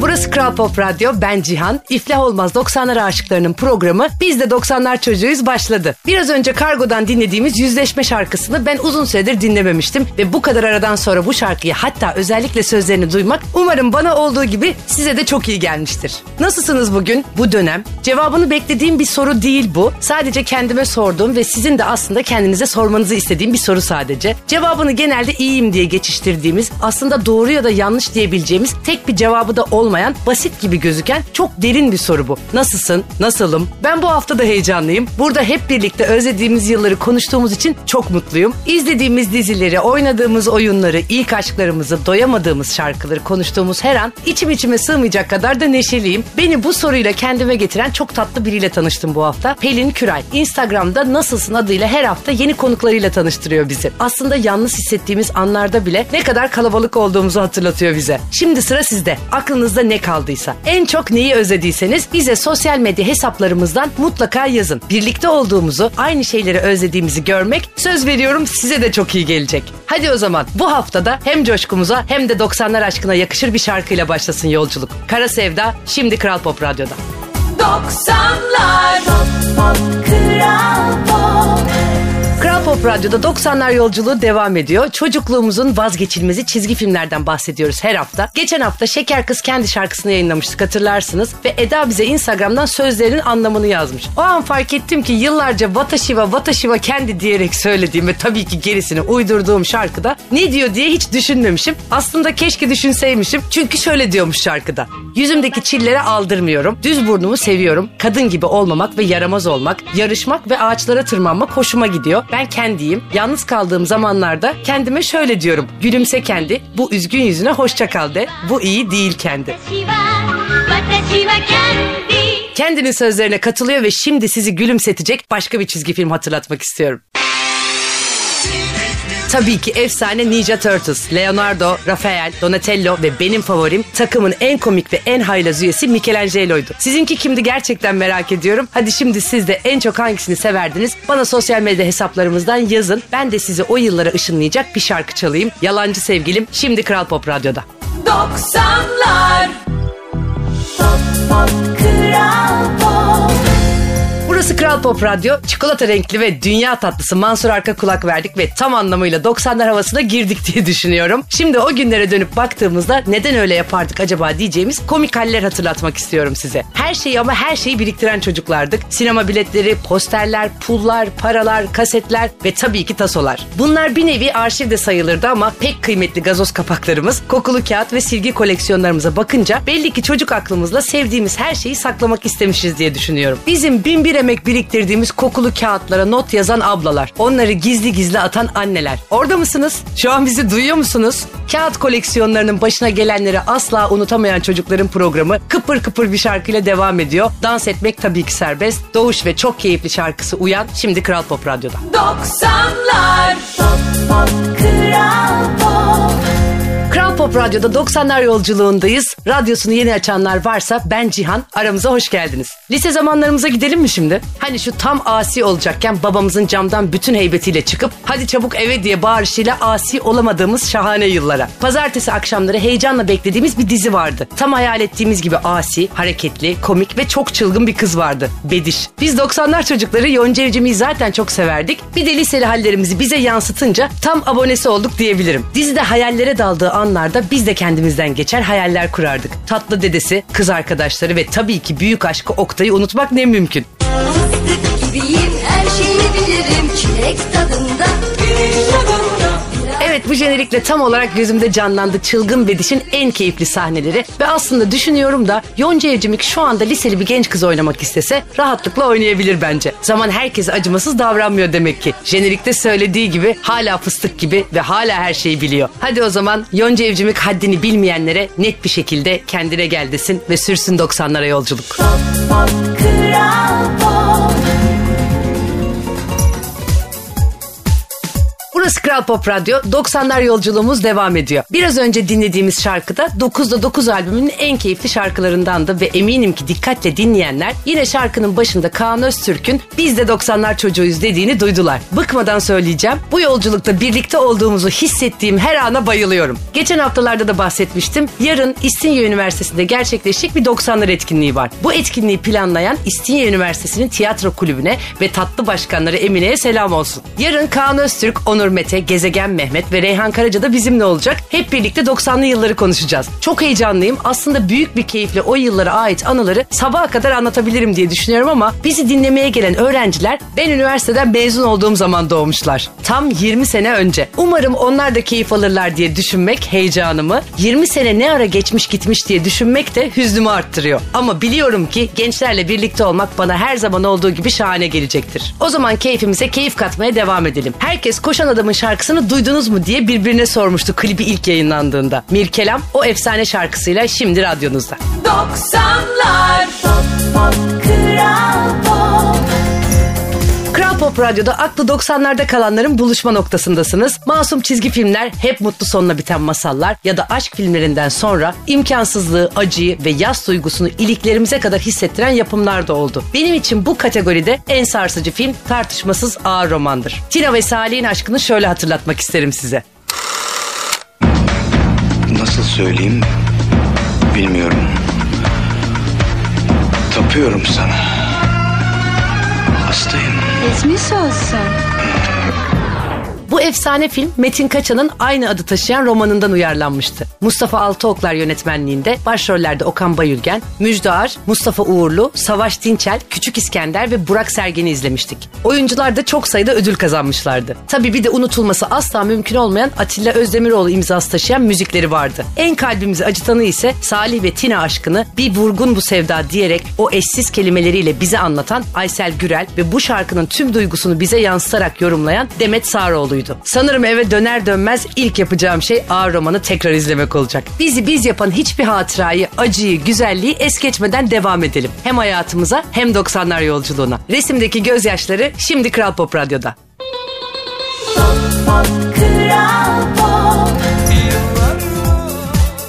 Burası Kral Pop Radyo. Ben Cihan. İflah Olmaz 90'lar aşıklarının programı Biz de 90'lar çocuğuyuz başladı. Biraz önce Kargo'dan dinlediğimiz Yüzleşme şarkısını ben uzun süredir dinlememiştim. Ve bu kadar aradan sonra bu şarkıyı hatta özellikle sözlerini duymak umarım bana olduğu gibi size de çok iyi gelmiştir. Nasılsınız bugün, bu dönem? Cevabını beklediğim bir soru değil bu. Sadece kendime sorduğum ve sizin de aslında kendinize sormanızı istediğim bir soru sadece. Cevabını genelde iyiyim diye geçiştirdiğimiz, aslında doğru ya da yanlış diyebileceğimiz tek bir cevabı da olmayan, basit gibi gözüken çok derin bir soru bu. Nasılsın? Nasılım? Ben bu hafta da heyecanlıyım. Burada hep birlikte özlediğimiz yılları konuştuğumuz için çok mutluyum. İzlediğimiz dizileri, oynadığımız oyunları, ilk aşklarımızı, doyamadığımız şarkıları konuştuğumuz her an içim içime sığmayacak kadar da neşeliyim. Beni bu soruyla kendime getiren çok tatlı biriyle tanıştım bu hafta. Pelin Küray. Instagram'da Nasılsın adıyla her hafta yeni konuklarıyla tanıştırıyor bizi. Aslında yalnız hissettiğimiz anlarda bile ne kadar kalabalık olduğumuzu hatırlatıyor bize. Şimdi sıra sizde. Aklınızda ne kaldıysa, en çok neyi özlediyseniz bize sosyal medya hesaplarımızdan mutlaka yazın. Birlikte olduğumuzu, aynı şeyleri özlediğimizi görmek söz veriyorum size de çok iyi gelecek. Hadi o zaman bu haftada hem coşkumuza hem de 90'lar aşkına yakışır bir şarkıyla başlasın yolculuk. Kara Sevda şimdi Kral Pop Radyo'da. 90'lar Pop Pop Kral Kral Pop Radyo'da 90'lar yolculuğu devam ediyor. Çocukluğumuzun vazgeçilmezi çizgi filmlerden bahsediyoruz her hafta. Geçen hafta Şeker Kız kendi şarkısını yayınlamıştık hatırlarsınız. Ve Eda bize Instagram'dan sözlerinin anlamını yazmış. O an fark ettim ki yıllarca Watashiwa Watashiwa kendi diyerek söylediğim ve tabii ki gerisini uydurduğum şarkıda ne diyor diye hiç düşünmemişim. Aslında keşke düşünseymişim. Çünkü şöyle diyormuş şarkıda. Yüzümdeki çillere aldırmıyorum. Düz burnumu seviyorum. Kadın gibi olmamak ve yaramaz olmak, yarışmak ve ağaçlara tırmanmak hoşuma gidiyor. Ben kendiyim. Yalnız kaldığım zamanlarda kendime şöyle diyorum. Gülümse kendi. Bu üzgün yüzüne hoşça kal de. Bu iyi değil kendi. Kendinin sözlerine katılıyor ve şimdi sizi gülümsetecek başka bir çizgi film hatırlatmak istiyorum. Tabii ki efsane Ninja Turtles, Leonardo, Rafael, Donatello ve benim favorim takımın en komik ve en haylaz üyesi Michelangelo'ydu. Sizinki kimdi gerçekten merak ediyorum. Hadi şimdi siz de en çok hangisini severdiniz? Bana sosyal medya hesaplarımızdan yazın. Ben de sizi o yıllara ışınlayacak bir şarkı çalayım. Yalancı sevgilim şimdi Kral Pop Radyo'da. 90'lar Pop Pop Kral Pop Burası Kral Pop Radyo. Çikolata renkli ve dünya tatlısı Mansur Arka kulak verdik ve tam anlamıyla 90'lar havasına girdik diye düşünüyorum. Şimdi o günlere dönüp baktığımızda neden öyle yapardık acaba diyeceğimiz komik haller hatırlatmak istiyorum size. Her şeyi ama her şeyi biriktiren çocuklardık. Sinema biletleri, posterler, pullar, paralar, kasetler ve tabii ki tasolar. Bunlar bir nevi arşivde sayılırdı ama pek kıymetli gazoz kapaklarımız, kokulu kağıt ve silgi koleksiyonlarımıza bakınca belli ki çocuk aklımızla sevdiğimiz her şeyi saklamak istemişiz diye düşünüyorum. Bizim bin bir emek biriktirdiğimiz kokulu kağıtlara not yazan ablalar, onları gizli gizli atan anneler. Orada mısınız? Şu an bizi duyuyor musunuz? Kağıt koleksiyonlarının başına gelenleri asla unutamayan çocukların programı kıpır kıpır bir şarkıyla devam ediyor. Dans etmek tabii ki serbest. Doğuş ve çok keyifli şarkısı Uyan şimdi Kral Pop Radyo'da. 90'lar Pop Pop Kral Pop Kral Pop Radyo'da 90'lar yolculuğundayız. Radyosunu yeni açanlar varsa ben Cihan. Aramıza hoş geldiniz. Lise zamanlarımıza gidelim mi şimdi? Hani şu tam asi olacakken babamızın camdan bütün heybetiyle çıkıp hadi çabuk eve diye bağırışıyla asi olamadığımız şahane yıllara. Pazartesi akşamları heyecanla beklediğimiz bir dizi vardı. Tam hayal ettiğimiz gibi asi, hareketli, komik ve çok çılgın bir kız vardı. Bediş. Biz 90'lar çocukları Yonca Evcimik'i zaten çok severdik. Bir de liseli hallerimizi bize yansıtınca tam abonesi olduk diyebilirim. Dizide hayallere daldığı anlarda biz de kendimizden geçer hayaller kurardık. Tatlı dedesi, kız arkadaşları ve tabii ki büyük aşkı Oktay'ı unutmak ne mümkün. Fıstık gibiyim her şeyi bilirim Çilek tadında Evet bu jenerikle tam olarak gözümde canlandı çılgın Bediş'in en keyifli sahneleri ve aslında düşünüyorum da Yonca Evcimik şu anda liseli bir genç kız oynamak istese rahatlıkla oynayabilir bence. Zaman herkese acımasız davranmıyor demek ki. Jenerikte söylediği gibi hala fıstık gibi ve hala her şeyi biliyor. Hadi o zaman Yonca Evcimik haddini bilmeyenlere net bir şekilde kendine gel desin ve sürsün 90'lara yolculuk. Pop Pop Kral Pop Burası Kral Pop Radyo. 90'lar yolculuğumuz devam ediyor. Biraz önce dinlediğimiz şarkı da 9'da 9 albümünün en keyifli şarkılarındandı ve eminim ki dikkatle dinleyenler yine şarkının başında Kaan Öztürk'ün biz de 90'lar çocuğuyuz dediğini duydular. Bıkmadan söyleyeceğim. Bu yolculukta birlikte olduğumuzu hissettiğim her ana bayılıyorum. Geçen haftalarda da bahsetmiştim. Yarın İstinye Üniversitesi'nde gerçekleşecek bir 90'lar etkinliği var. Bu etkinliği planlayan İstinye Üniversitesi'nin tiyatro kulübüne ve tatlı başkanları Emine'ye selam olsun. Yarın Kaan Öztürk, Onur Mete, Gezegen Mehmet ve Reyhan Karaca da bizimle olacak. Hep birlikte 90'lı yılları konuşacağız. Çok heyecanlıyım. Aslında büyük bir keyifle o yıllara ait anıları sabaha kadar anlatabilirim diye düşünüyorum ama bizi dinlemeye gelen öğrenciler ben üniversiteden mezun olduğum zaman doğmuşlar. Tam 20 sene önce. Umarım onlar da keyif alırlar diye düşünmek heyecanımı, 20 sene ne ara geçmiş gitmiş diye düşünmek de hüznümü arttırıyor. Ama biliyorum ki gençlerle birlikte olmak bana her zaman olduğu gibi şahane gelecektir. O zaman keyfimize keyif katmaya devam edelim. Herkes Koşan Adam'ın şarkısını duydunuz mu diye birbirine sormuştu klibi ilk yayınlandığında. Mirkelam o efsane şarkısıyla şimdi radyonuzda. 90'lar Pop pop Pop Radyo'da aklı 90'larda kalanların buluşma noktasındasınız. Masum çizgi filmler, hep mutlu sonla biten masallar ya da aşk filmlerinden sonra imkansızlığı, acıyı ve yas duygusunu iliklerimize kadar hissettiren yapımlar da oldu. Benim için bu kategoride en sarsıcı film tartışmasız ağır romandır. Tina ve Salih'in aşkını şöyle hatırlatmak isterim size. Nasıl söyleyeyim bilmiyorum. Tapıyorum sana. Hastayım. Geçmiş olsun. Bu efsane film Metin Kaçan'ın aynı adı taşıyan romanından uyarlanmıştı. Mustafa Altıoklar yönetmenliğinde başrollerde Okan Bayülgen, Müjde Ar, Mustafa Uğurlu, Savaş Dinçel, Küçük İskender ve Burak Sergen'i izlemiştik. Oyuncular da çok sayıda ödül kazanmışlardı. Tabii bir de unutulması asla mümkün olmayan Atilla Özdemiroğlu imzası taşıyan müzikleri vardı. En kalbimizi acıtanı ise Salih ve Tina aşkını bir vurgun bu sevda diyerek o eşsiz kelimeleriyle bize anlatan Aysel Gürel ve bu şarkının tüm duygusunu bize yansıtarak yorumlayan Demet Sağroğlu'ydu. Sanırım eve döner dönmez ilk yapacağım şey ağır romanı tekrar izlemek olacak. Bizi biz yapan hiçbir hatırayı, acıyı, güzelliği es geçmeden devam edelim. Hem hayatımıza hem 90'lar yolculuğuna. Resimdeki gözyaşları şimdi Kral Pop Radyo'da. kral pop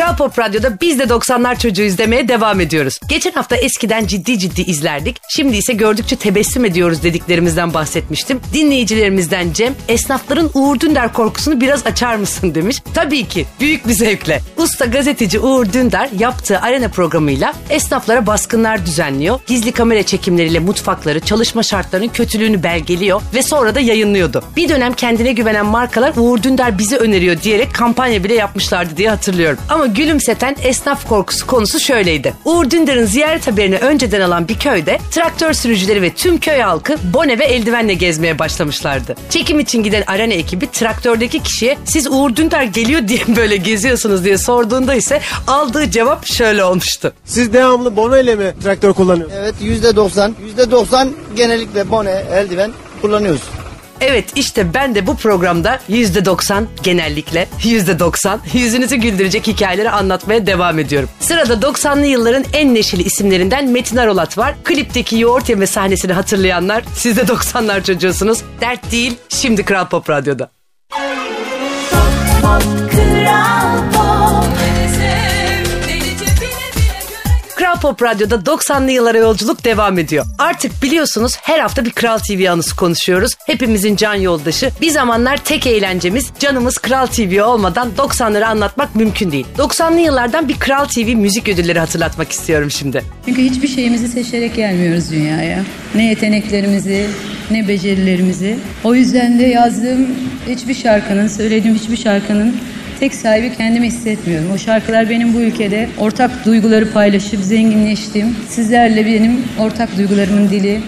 Kral Pop Radyo'da biz de 90'lar çocuğuyuz demeye devam ediyoruz. Geçen hafta eskiden ciddi ciddi izlerdik. Şimdi ise gördükçe tebessüm ediyoruz dediklerimizden bahsetmiştim. Dinleyicilerimizden Cem, esnafların Uğur Dündar korkusunu biraz açar mısın demiş. Tabii ki büyük bir zevkle. Usta gazeteci Uğur Dündar yaptığı arena programıyla esnaflara baskınlar düzenliyor. Gizli kamera çekimleriyle mutfakları, çalışma şartlarının kötülüğünü belgeliyor ve sonra da yayınlıyordu. Bir dönem kendine güvenen markalar Uğur Dündar bizi öneriyor diyerek kampanya bile yapmışlardı diye hatırlıyorum. Ama gülümseten esnaf korkusu konusu şöyleydi. Uğur Dündar'ın ziyaret haberini önceden alan bir köyde traktör sürücüleri ve tüm köy halkı bone ve eldivenle gezmeye başlamışlardı. Çekim için giden arena ekibi traktördeki kişiye siz Uğur Dündar geliyor diye böyle geziyorsunuz diye sorduğunda ise aldığı cevap şöyle olmuştu. Siz devamlı bono ile mi traktör kullanıyorsunuz? Evet yüzde doksan. Yüzde doksan genellikle bone, eldiven kullanıyoruz. Evet işte ben de bu programda %90 genellikle %90 yüzünüzü güldürecek hikayeleri anlatmaya devam ediyorum. Sırada 90'lı yılların en neşeli isimlerinden Metin Arolat var. Klipteki yoğurt yeme sahnesini hatırlayanlar siz de 90'lar çocuğusunuz. Dert değil şimdi Kral Pop Radyo'da. kral Pop Radyo'da 90'lı yıllara yolculuk devam ediyor. Artık biliyorsunuz her hafta bir Kral TV anısı konuşuyoruz. Hepimizin can yoldaşı. Bir zamanlar tek eğlencemiz canımız Kral TV olmadan 90'ları anlatmak mümkün değil. 90'lı yıllardan bir Kral TV müzik ödülleri hatırlatmak istiyorum şimdi. Çünkü hiçbir şeyimizi seçerek gelmiyoruz dünyaya. Ne yeteneklerimizi, ne becerilerimizi. O yüzden de yazdığım hiçbir şarkının, söylediğim hiçbir şarkının tek sahibi kendimi hissetmiyorum. O şarkılar benim bu ülkede ortak duyguları paylaşıp zenginleştim. Sizlerle benim ortak duygularımın dili,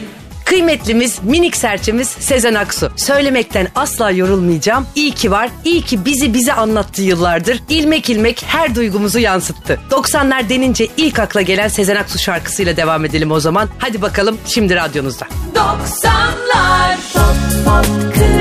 Kıymetlimiz, minik serçemiz Sezen Aksu. Söylemekten asla yorulmayacağım. İyi ki var, iyi ki bizi bize anlattığı yıllardır. İlmek ilmek her duygumuzu yansıttı. 90'lar denince ilk akla gelen Sezen Aksu şarkısıyla devam edelim o zaman. Hadi bakalım şimdi radyonuzda. 90'lar pop pop pop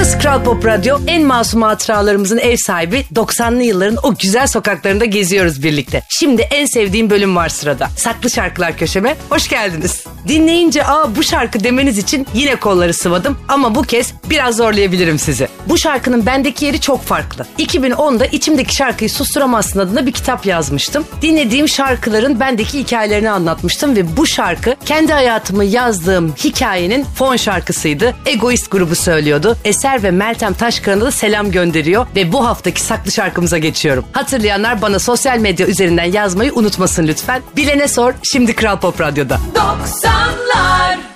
Burası Kral Pop Radyo. En masum hatıralarımızın ev sahibi 90'lı yılların o güzel sokaklarında geziyoruz birlikte. Şimdi en sevdiğim bölüm var sırada. Saklı Şarkılar Köşeme. Hoş geldiniz. Dinleyince aa bu şarkı demeniz için yine kolları sıvadım ama bu kez biraz zorlayabilirim sizi. Bu şarkının bendeki yeri çok farklı. 2010'da içimdeki şarkıyı susturamazsın adına bir kitap yazmıştım. Dinlediğim şarkıların bendeki hikayelerini anlatmıştım ve bu şarkı kendi hayatımı yazdığım hikayenin fon şarkısıydı. Egoist grubu söylüyordu. Eser ve Meltem Taşkıran'a da selam gönderiyor ve bu haftaki saklı şarkımıza geçiyorum. Hatırlayanlar bana sosyal medya üzerinden yazmayı unutmasın lütfen. Bilene sor şimdi Kral Pop Radyo'da. 90'lar Pop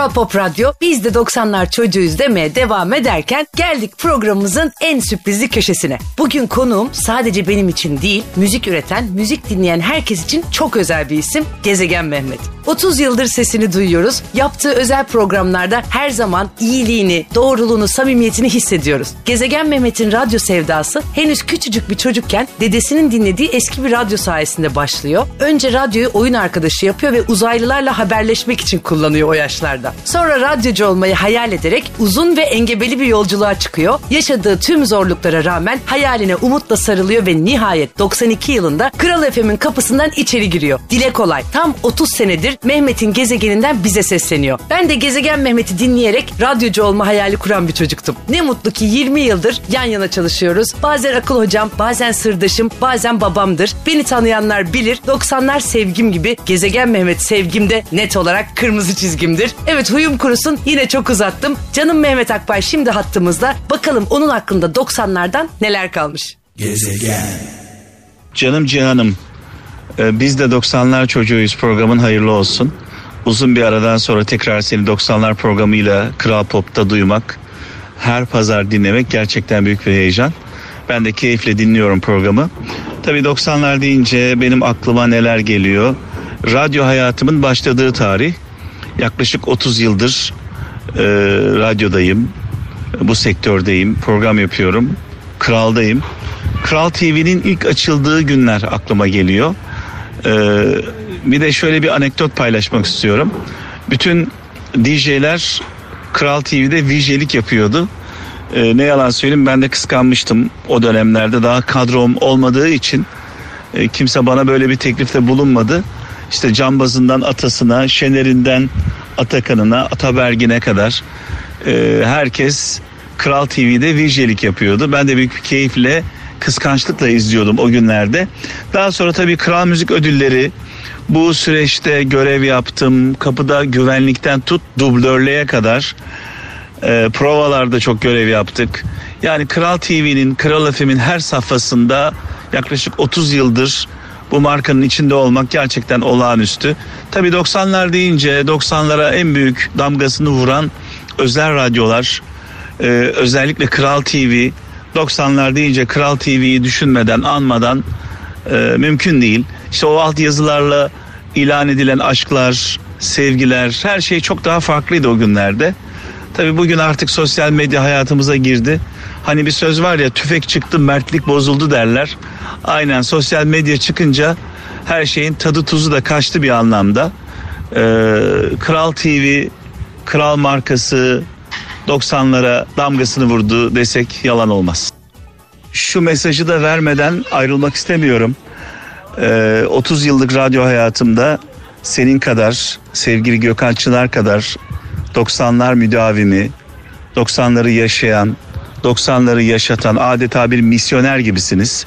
Kral Pop Radyo. Biz de 90'lar çocuğuyuz demeye devam ederken geldik programımızın en sürprizli köşesine. Bugün konuğum sadece benim için değil, müzik üreten, müzik dinleyen herkes için çok özel bir isim Gezegen Mehmet. 30 yıldır sesini duyuyoruz. Yaptığı özel programlarda her zaman iyiliğini, doğruluğunu, samimiyetini hissediyoruz. Gezegen Mehmet'in radyo sevdası henüz küçücük bir çocukken dedesinin dinlediği eski bir radyo sayesinde başlıyor. Önce radyoyu oyun arkadaşı yapıyor ve uzaylılarla haberleşmek için kullanıyor o yaşlarda. Sonra radyocu olmayı hayal ederek uzun ve engebeli bir yolculuğa çıkıyor. Yaşadığı tüm zorluklara rağmen hayaline umutla sarılıyor ve nihayet 92 yılında Kral FM'in kapısından içeri giriyor. Dile kolay tam 30 senedir Mehmet'in gezegeninden bize sesleniyor. Ben de Gezegen Mehmet'i dinleyerek radyocu olma hayali kuran bir çocuktum. Ne mutlu ki 20 yıldır yan yana çalışıyoruz. Bazen akıl hocam, bazen sırdaşım, bazen babamdır. Beni tanıyanlar bilir 90'lar sevgim gibi Gezegen Mehmet sevgim de net olarak kırmızı çizgimdir. Evet huyum kurusun yine çok uzattım. Canım Mehmet Akbay şimdi hattımızda. Bakalım onun hakkında 90'lardan neler kalmış. Canım Cihan'ım e, biz de 90'lar çocuğuyuz programın hayırlı olsun. Uzun bir aradan sonra tekrar seni 90'lar programıyla Kral Pop'ta duymak, her pazar dinlemek gerçekten büyük bir heyecan. Ben de keyifle dinliyorum programı. Tabii 90'lar deyince benim aklıma neler geliyor? Radyo hayatımın başladığı tarih. Yaklaşık 30 yıldır e, radyodayım, bu sektördeyim, program yapıyorum, Kral'dayım. Kral TV'nin ilk açıldığı günler aklıma geliyor. Ee, bir de şöyle bir anekdot paylaşmak istiyorum. Bütün DJ'ler Kral TV'de VJ'lik yapıyordu. Ee, ne yalan söyleyeyim ben de kıskanmıştım o dönemlerde daha kadrom olmadığı için e, kimse bana böyle bir teklifte bulunmadı. İşte cambazından atasına, Şener'inden Atakan'ına, Atabergin'e kadar e, herkes Kral TV'de VJ'lik yapıyordu. Ben de büyük bir keyifle, kıskançlıkla izliyordum o günlerde. Daha sonra tabii Kral Müzik Ödülleri bu süreçte görev yaptım. Kapıda güvenlikten tut dublörlüğe kadar e, provalarda çok görev yaptık. Yani Kral TV'nin, Kral FM'in her safhasında yaklaşık 30 yıldır bu markanın içinde olmak gerçekten olağanüstü. Tabii 90'lar deyince 90'lara en büyük damgasını vuran özel radyolar, e, özellikle Kral TV 90'lar deyince Kral TV'yi düşünmeden anmadan e, mümkün değil. İşte o alt yazılarla ilan edilen aşklar, sevgiler her şey çok daha farklıydı o günlerde. Tabii bugün artık sosyal medya hayatımıza girdi. Hani bir söz var ya tüfek çıktı mertlik bozuldu derler. Aynen sosyal medya çıkınca her şeyin tadı tuzu da kaçtı bir anlamda. Ee, Kral TV, Kral markası 90'lara damgasını vurdu desek yalan olmaz. Şu mesajı da vermeden ayrılmak istemiyorum. Ee, 30 yıllık radyo hayatımda senin kadar, sevgili Gökhan Çınar kadar 90'lar müdavimi, 90'ları yaşayan, 90'ları yaşatan adeta bir misyoner gibisiniz.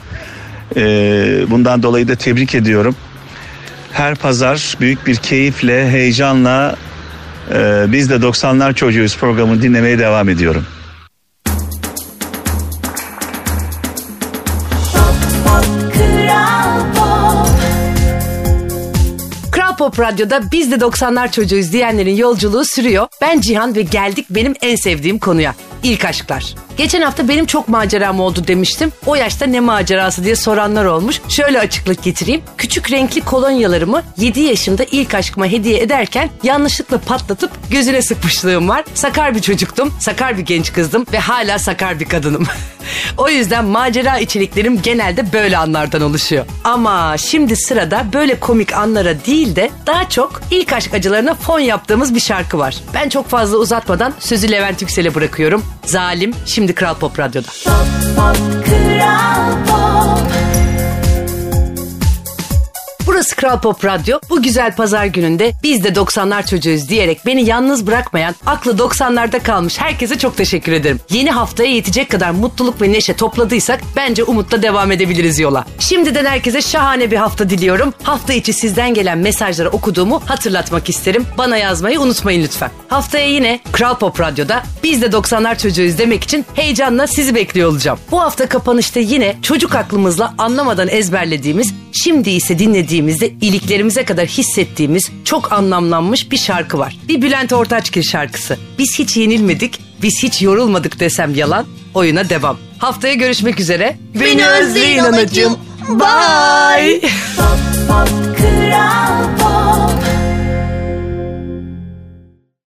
Ee, bundan dolayı da tebrik ediyorum. Her pazar büyük bir keyifle, heyecanla e, biz de 90'lar çocuğuyuz programını dinlemeye devam ediyorum. Pop Radyo'da biz de 90'lar çocuğuyuz diyenlerin yolculuğu sürüyor. Ben Cihan ve geldik benim en sevdiğim konuya. İlk aşklar. Geçen hafta benim çok maceram oldu demiştim. O yaşta ne macerası diye soranlar olmuş. Şöyle açıklık getireyim. Küçük renkli kolonyalarımı 7 yaşımda ilk aşkıma hediye ederken yanlışlıkla patlatıp gözüne sıkmışlığım var. Sakar bir çocuktum, sakar bir genç kızdım ve hala sakar bir kadınım. o yüzden macera içeriklerim genelde böyle anlardan oluşuyor. Ama şimdi sırada böyle komik anlara değil de daha çok ilk aşk acılarına fon yaptığımız bir şarkı var. Ben çok fazla uzatmadan sözü Levent Yüksel'e bırakıyorum. Zalim şimdi Kral Pop Radyo'da. Pop pop Kral Pop Burası Kral Pop Radyo. Bu güzel pazar gününde biz de 90'lar çocuğuyuz diyerek beni yalnız bırakmayan, aklı 90'larda kalmış herkese çok teşekkür ederim. Yeni haftaya yetecek kadar mutluluk ve neşe topladıysak bence umutla devam edebiliriz yola. Şimdiden herkese şahane bir hafta diliyorum. Hafta içi sizden gelen mesajları okuduğumu hatırlatmak isterim. Bana yazmayı unutmayın lütfen. Haftaya yine Kral Pop Radyo'da biz de 90'lar çocuğuyuz demek için heyecanla sizi bekliyor olacağım. Bu hafta kapanışta yine çocuk aklımızla anlamadan ezberlediğimiz, şimdi ise dinlediğimizde iliklerimize kadar hissettiğimiz çok anlamlanmış bir şarkı var. Bir Bülent Ortaçgil şarkısı. Biz hiç yenilmedik, biz hiç yorulmadık desem yalan, oyuna devam. Haftaya görüşmek üzere. Beni özleyin anacığım. Bye. Pop Kral